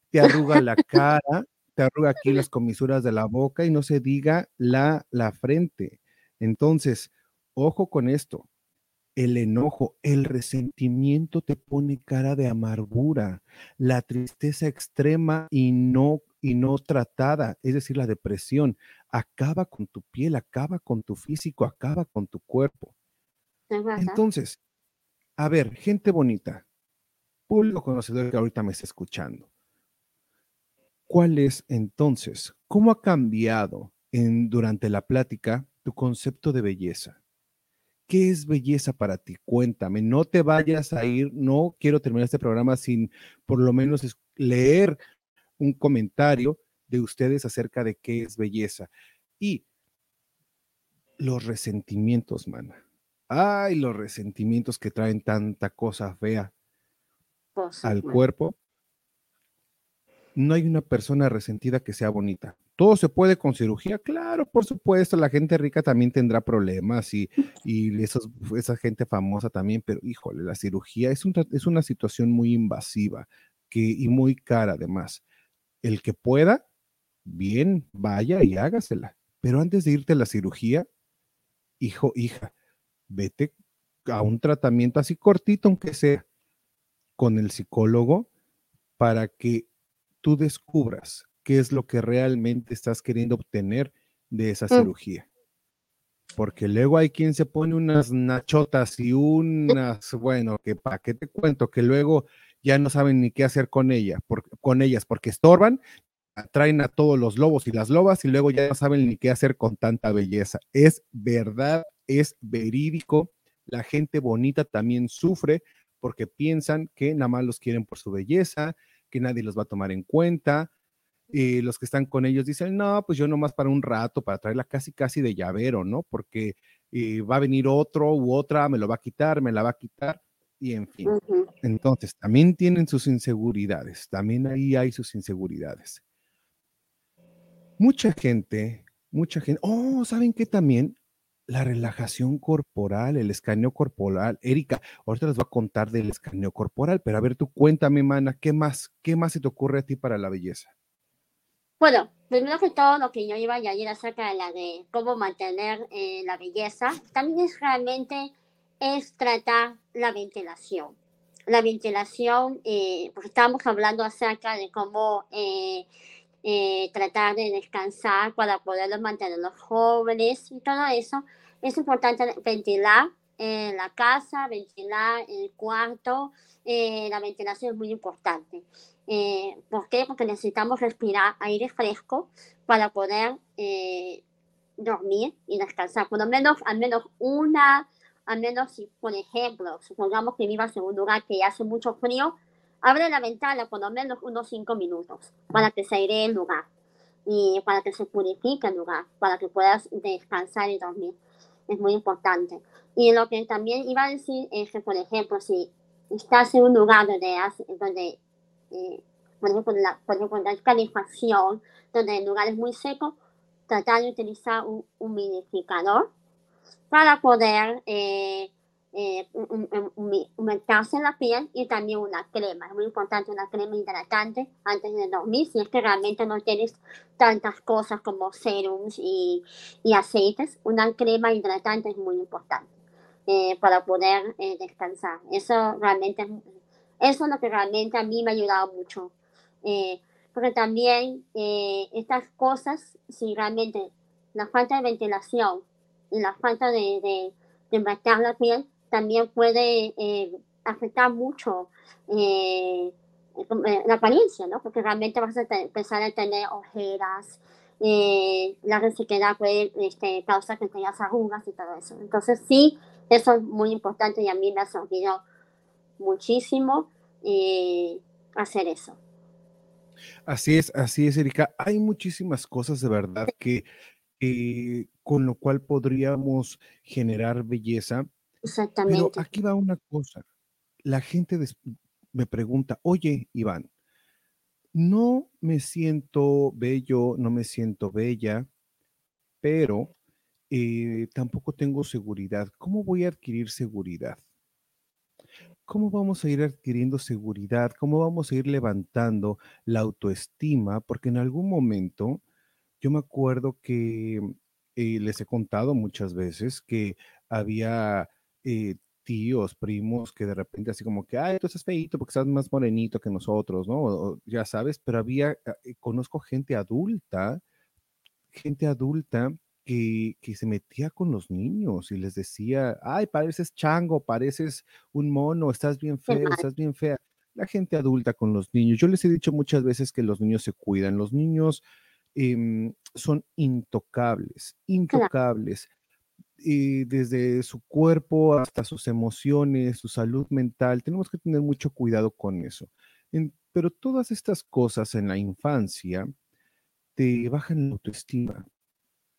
Te arruga la cara, te arruga aquí las comisuras de la boca y no se diga la, la frente. Entonces, ojo con esto. El enojo, el resentimiento te pone cara de amargura, la tristeza extrema y no y no tratada, es decir, la depresión, acaba con tu piel, acaba con tu físico, acaba con tu cuerpo. Entonces, a ver, gente bonita, público conocedor que ahorita me está escuchando. ¿Cuál es entonces, cómo ha cambiado en, durante la plática tu concepto de belleza? ¿Qué es belleza para ti? Cuéntame, no te vayas a ir, no quiero terminar este programa sin por lo menos leer un comentario de ustedes acerca de qué es belleza. Y los resentimientos, mana. Ay, los resentimientos que traen tanta cosa fea al cuerpo. No hay una persona resentida que sea bonita. ¿Todo se puede con cirugía? Claro, por supuesto, la gente rica también tendrá problemas y, y esos, esa gente famosa también, pero híjole, la cirugía es, un es una situación muy invasiva y muy cara además. El que pueda, bien, vaya y hágasela. Pero antes de irte a la cirugía, hijo, hija, vete a un tratamiento así cortito, aunque sea, con el psicólogo, para que tú descubras qué es lo que realmente estás queriendo obtener de esa Mm. cirugía. Porque luego hay quien se pone unas nachotas y unas, bueno, que para qué te cuento, que luego ya no saben ni qué hacer con ella, por- con ellas, porque estorban, atraen a todos los lobos y las lobas y luego ya no saben ni qué hacer con tanta belleza. Es verdad, es verídico. La gente bonita también sufre porque piensan que nada más los quieren por su belleza, que nadie los va a tomar en cuenta. eh, los que están con ellos dicen, no, pues yo nomás para un rato, para traerla casi, casi de llavero, ¿no? Porque eh, va a venir otro u otra, me lo va a quitar, me la va a quitar, y en fin. Entonces, también tienen sus inseguridades, también ahí hay sus inseguridades. Mucha gente, mucha gente, oh, ¿saben qué también? La relajación corporal, el escaneo corporal. Erika, ahorita les voy a contar del escaneo corporal, pero a ver, tú cuéntame, mana, ¿qué más, qué más se te ocurre a ti para la belleza? Bueno, primero que todo, lo que yo iba a añadir acerca de la de cómo mantener eh, la belleza, también es realmente es tratar la ventilación. La ventilación, eh, porque estamos hablando acerca de cómo eh, eh, tratar de descansar para poder mantener los jóvenes y todo eso. Es importante ventilar en la casa, ventilar el cuarto. la ventilación es muy importante. ¿Por qué? Porque necesitamos respirar aire fresco para poder dormir y descansar. Por lo menos, al menos una al menos si, por ejemplo, supongamos que vivas en un lugar que hace mucho frío, abre la ventana por lo menos unos 5 minutos para que se aire el lugar y para que se purifique el lugar, para que puedas descansar y dormir. Es muy importante. Y lo que también iba a decir es que, por ejemplo, si estás en un lugar donde, eh, por, ejemplo, la, por la calefacción, donde el lugar es muy seco, tratar de utilizar un humidificador para poder eh, eh, la piel y también una crema. Es muy importante una crema hidratante antes de dormir si es que realmente no tienes tantas cosas como serums y, y aceites. Una crema hidratante es muy importante eh, para poder eh, descansar. Eso realmente eso es lo que realmente a mí me ha ayudado mucho. Eh, porque también estas cosas, si realmente la falta de ventilación y la falta de, de, de la piel también puede eh, afectar mucho eh, eh, la apariencia, ¿no? Porque realmente vas a empezar a tener ojeras, la resequedad puede este, causar que tengas arrugas y todo eso. Entonces sí, eso es muy importante y a mí me ha servido muchísimo hacer eso. Así es, así es, Erika. Hay muchísimas cosas de verdad que con lo cual podríamos generar belleza. Exactamente. Pero aquí va una cosa. La gente me pregunta, oye, Iván, no me siento bello, no me siento bella, pero eh, tampoco tengo seguridad. ¿Cómo voy a adquirir seguridad? ¿Cómo vamos a ir adquiriendo seguridad? ¿Cómo vamos a ir levantando la autoestima? Porque en algún momento yo me acuerdo que eh, les he contado muchas veces que había eh, tíos, primos, que de repente así como que, ay, tú estás feito porque estás más morenito que nosotros, ¿no? ya sabes, pero había, ah, eh, conozco gente adulta, gente adulta que, que, se metía con los niños y les decía, ay, pareces chango, pareces un mono, estás bien feo, estás bien fea. La gente adulta con los niños. Yo les he dicho muchas veces que los niños se cuidan. Los niños Em, son intocables, intocables. Y desde su cuerpo hasta sus emociones, su salud mental, tenemos que tener mucho cuidado con eso. pero todas estas cosas en la infancia te bajan la autoestima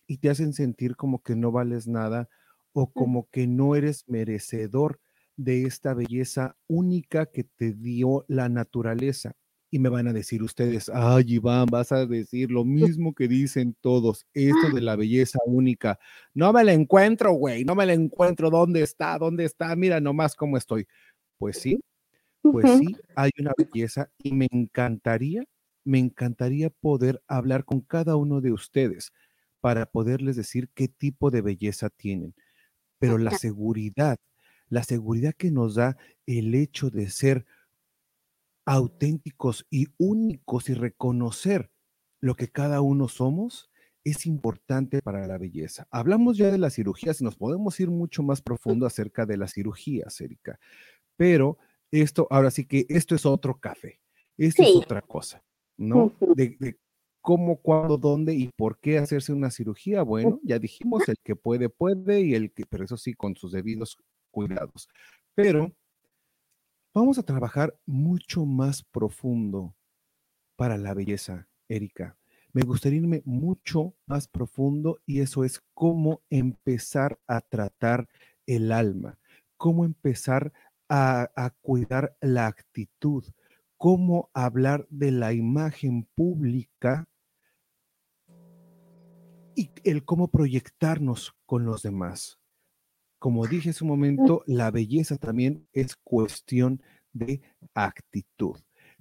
y te hacen sentir como que no vales nada o como que no eres merecedor de esta belleza única que te dio la naturaleza. Y me van a decir ustedes, ay Iván, vas a decir lo mismo que dicen todos, esto de la belleza única. No me la encuentro, güey, no me la encuentro. ¿Dónde está? ¿Dónde está? Mira nomás cómo estoy. Pues sí, pues sí, hay una belleza y me encantaría, me encantaría poder hablar con cada uno de ustedes para poderles decir qué tipo de belleza tienen. Pero la seguridad, la seguridad que nos da el hecho de ser auténticos y únicos y reconocer lo que cada uno somos es importante para la belleza. Hablamos ya de las cirugías, nos podemos ir mucho más profundo acerca de las cirugías, Erika, pero esto, ahora sí que esto es otro café, esto es otra cosa, ¿no? De, cómo, cuándo, dónde y por qué hacerse una cirugía. Bueno, ya dijimos, el que puede, puede, y el que, pero eso sí, con sus debidos cuidados. Pero vamos a trabajar mucho más profundo para la belleza. Erika, me gustaría irme mucho más profundo y eso es cómo empezar a tratar el alma, cómo empezar a, a cuidar la actitud, cómo hablar de la imagen pública y el cómo proyectarnos con los demás. Como dije hace un momento, la belleza también es cuestión de actitud.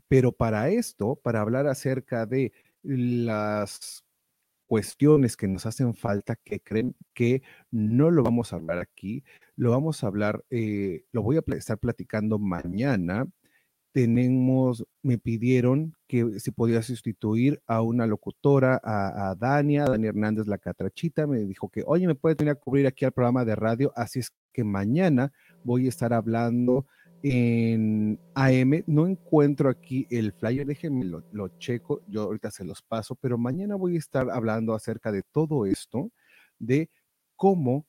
Pero para esto, para hablar acerca de las cuestiones que nos hacen falta, que creen que no lo vamos a hablar aquí, lo vamos a hablar, eh, lo voy a estar platicando mañana tenemos, me pidieron que si podía sustituir a una locutora, a, Dania, Dani Hernández La Catrachita, me dijo que, oye, me puede venir a cubrir aquí al programa de radio, así es que mañana voy a estar hablando en AM. No encuentro aquí el flyer, déjenme lo, lo checo, yo ahorita se los paso, pero mañana voy a estar hablando acerca de todo esto, de cómo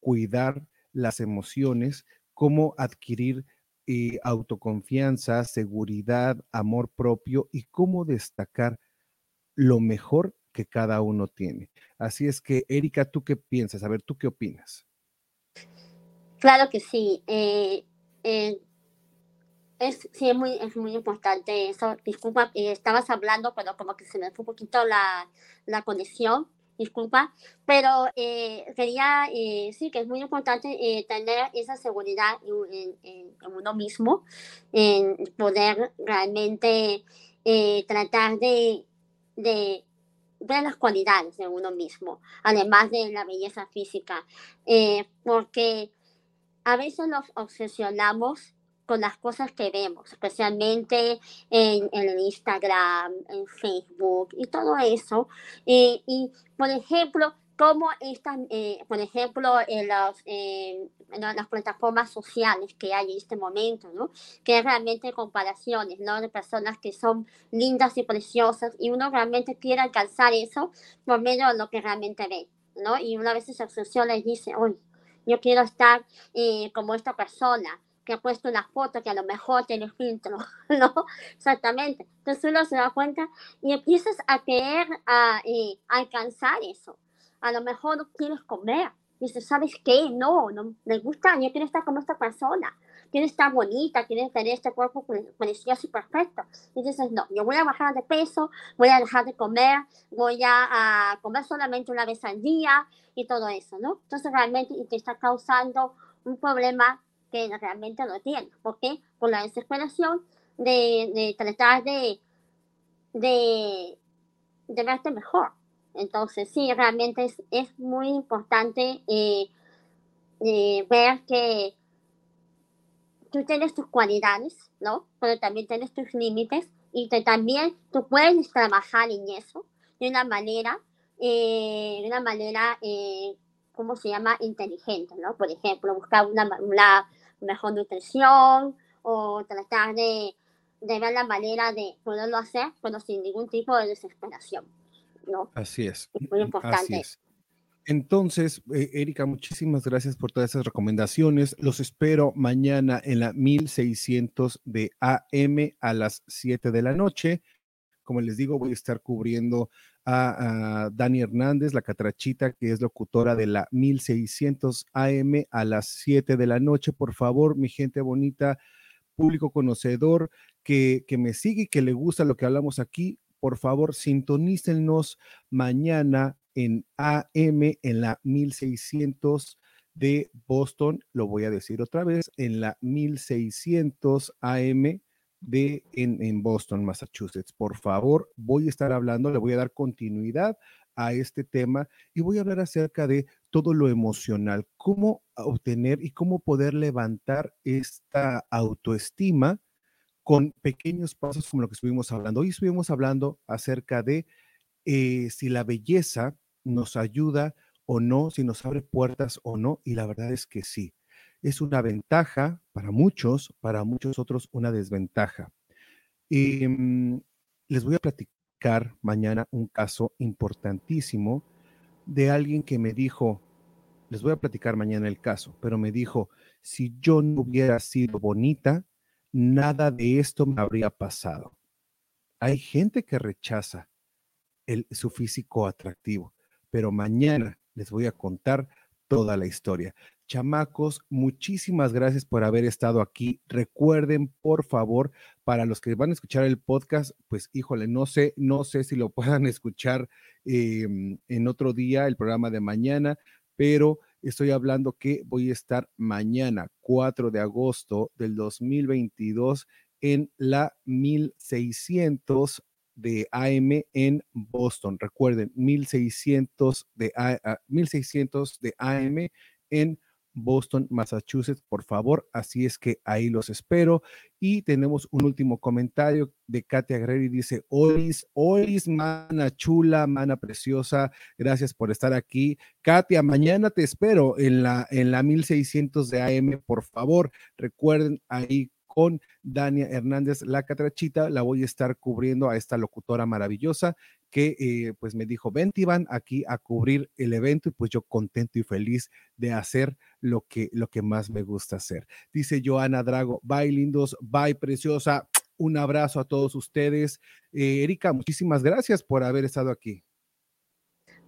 cuidar las emociones, cómo adquirir eh, autoconfianza, seguridad, amor propio y cómo destacar lo mejor que cada uno tiene. Así es que, Erika, ¿tú qué piensas? A ver, ¿tú qué opinas? Claro que sí. Eh, eh, es, sí, es muy, es muy importante eso. Disculpa, estabas hablando, pero como que se me fue un poquito la, la conexión disculpa, pero eh, quería, eh, sí, que es muy importante eh, tener esa seguridad en, uno mismo, en poder realmente tratar de, de ver las cualidades de uno mismo, además de la belleza física, porque a veces nos obsesionamos con las cosas que vemos, especialmente en, el Instagram, en Facebook y todo eso. Eh, y, por ejemplo, como están, eh, por ejemplo, en, los, en, las plataformas sociales que hay en este momento, ¿no? Que realmente comparaciones, ¿no? De personas que son lindas y preciosas y uno realmente quiere alcanzar eso por medio de lo que realmente ve, ¿no? Y una vez se obsesiona y dice, uy, yo quiero estar eh, como esta persona, que ha puesto una foto que a lo mejor tiene filtro, ¿no? Exactamente. Entonces uno se da cuenta y empiezas a querer a, eh, alcanzar eso. A lo mejor no quieres comer. Dices, ¿sabes qué? No, no me gusta, yo quiero estar como esta persona. Quiero estar bonita, quiero tener este cuerpo precioso y perfecto. Y dices, no, yo voy a bajar de peso, voy a dejar de comer, voy a, a comer solamente una vez al día y todo eso, ¿no? Entonces realmente te está causando un problema que realmente lo tiene. ¿Por qué? Por la desesperación de, de tratar de, de, de, verte mejor. Entonces, sí, realmente es, es muy importante eh, eh, ver que tú tienes tus cualidades, ¿no? Pero también tienes tus límites y que también tú puedes trabajar en eso de una manera, eh, de una manera, ¿cómo se llama? Inteligente, ¿no? Por ejemplo, buscar una, mejor nutrición o tratar de, de ver la manera de poderlo hacer, pero sin ningún tipo de desesperación. ¿no? Así es. muy importante. Entonces, eh, Erika, muchísimas gracias por todas esas recomendaciones. Los espero mañana en la 1600 de AM a las 7 de la noche. Como les digo, voy a estar cubriendo a, Dani Hernández, la catrachita, que es locutora de la 1600 AM a las 7 de la noche. Por favor, mi gente bonita, público conocedor, que, que me sigue y que le gusta lo que hablamos aquí, por favor, sintonícenos mañana en AM en la 1600 de Boston. Lo voy a decir otra vez, en la 1600 AM de en, Boston, Massachusetts. Por favor, voy a estar hablando, le voy a dar continuidad a este tema y voy a hablar acerca de todo lo emocional, cómo obtener y cómo poder levantar esta autoestima con pequeños pasos como lo que estuvimos hablando. Hoy estuvimos hablando acerca de eh, si la belleza nos ayuda o no, si nos abre puertas o no, y la verdad es que sí es una ventaja para muchos, para muchos otros una desventaja. Y mm, les voy a platicar mañana un caso importantísimo de alguien que me dijo, les voy a platicar mañana el caso, pero me dijo, si yo no hubiera sido bonita, nada de esto me habría pasado. Hay gente que rechaza el, su físico atractivo. Pero mañana les voy a contar toda la historia. Chamacos, muchísimas gracias por haber estado aquí. Recuerden, por favor, para los que van a escuchar el podcast, pues híjole, no sé, no sé si lo puedan escuchar em, en otro día, el programa de mañana, pero estoy hablando que voy a estar mañana, 4 de agosto del 2022, en la 1600 de AM en Boston. Recuerden, 1600 de, 1600 de AM en Boston, Massachusetts, por favor. Así es que ahí los espero. Y tenemos un último comentario de Katia y dice, Olis, Olis, mana chula, mana preciosa, gracias por estar aquí. Katia, mañana te espero en la, en la 1600 de AM, por favor. Recuerden ahí con Dania Hernández, la catrachita, la voy a estar cubriendo a esta locutora maravillosa que eh, pues me dijo, ven Iván aquí a cubrir el evento y pues yo contento y feliz de hacer lo que, lo que más me gusta hacer. Dice Joana Drago, bye lindos, bye preciosa, un abrazo a todos ustedes. Eh, Erika, muchísimas gracias por haber estado aquí.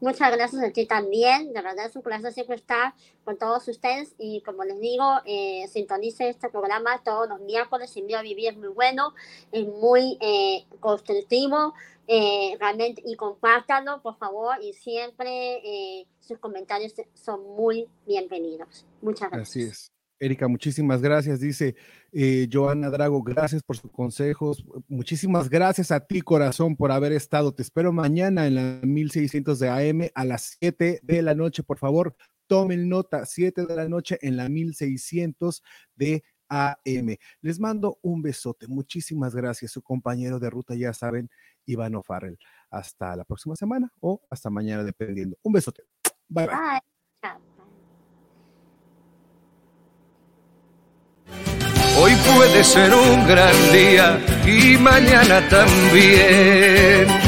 Muchas gracias a ti también. De verdad es un placer siempre estar con todos ustedes. Y como les digo, eh, sintonice este programa todos los miércoles. Miedo a vivir es muy bueno, es muy eh, constructivo. Eh, realmente, y compártanlo, por favor. Y siempre eh, sus comentarios son muy bienvenidos. Muchas gracias. Así es. Erika, muchísimas gracias. Dice eh, Joana Drago, gracias por sus consejos. Muchísimas gracias a ti, corazón, por haber estado. Te espero mañana en la 1600 de AM a las 7 de la noche, por favor. Tomen nota, 7 de la noche en la 1600 de AM. Les mando un besote. Muchísimas gracias. Su compañero de ruta, ya saben, Iván Farrell. Hasta la próxima semana o hasta mañana, dependiendo. Un besote. Bye. bye. Puede ser un gran día y mañana también.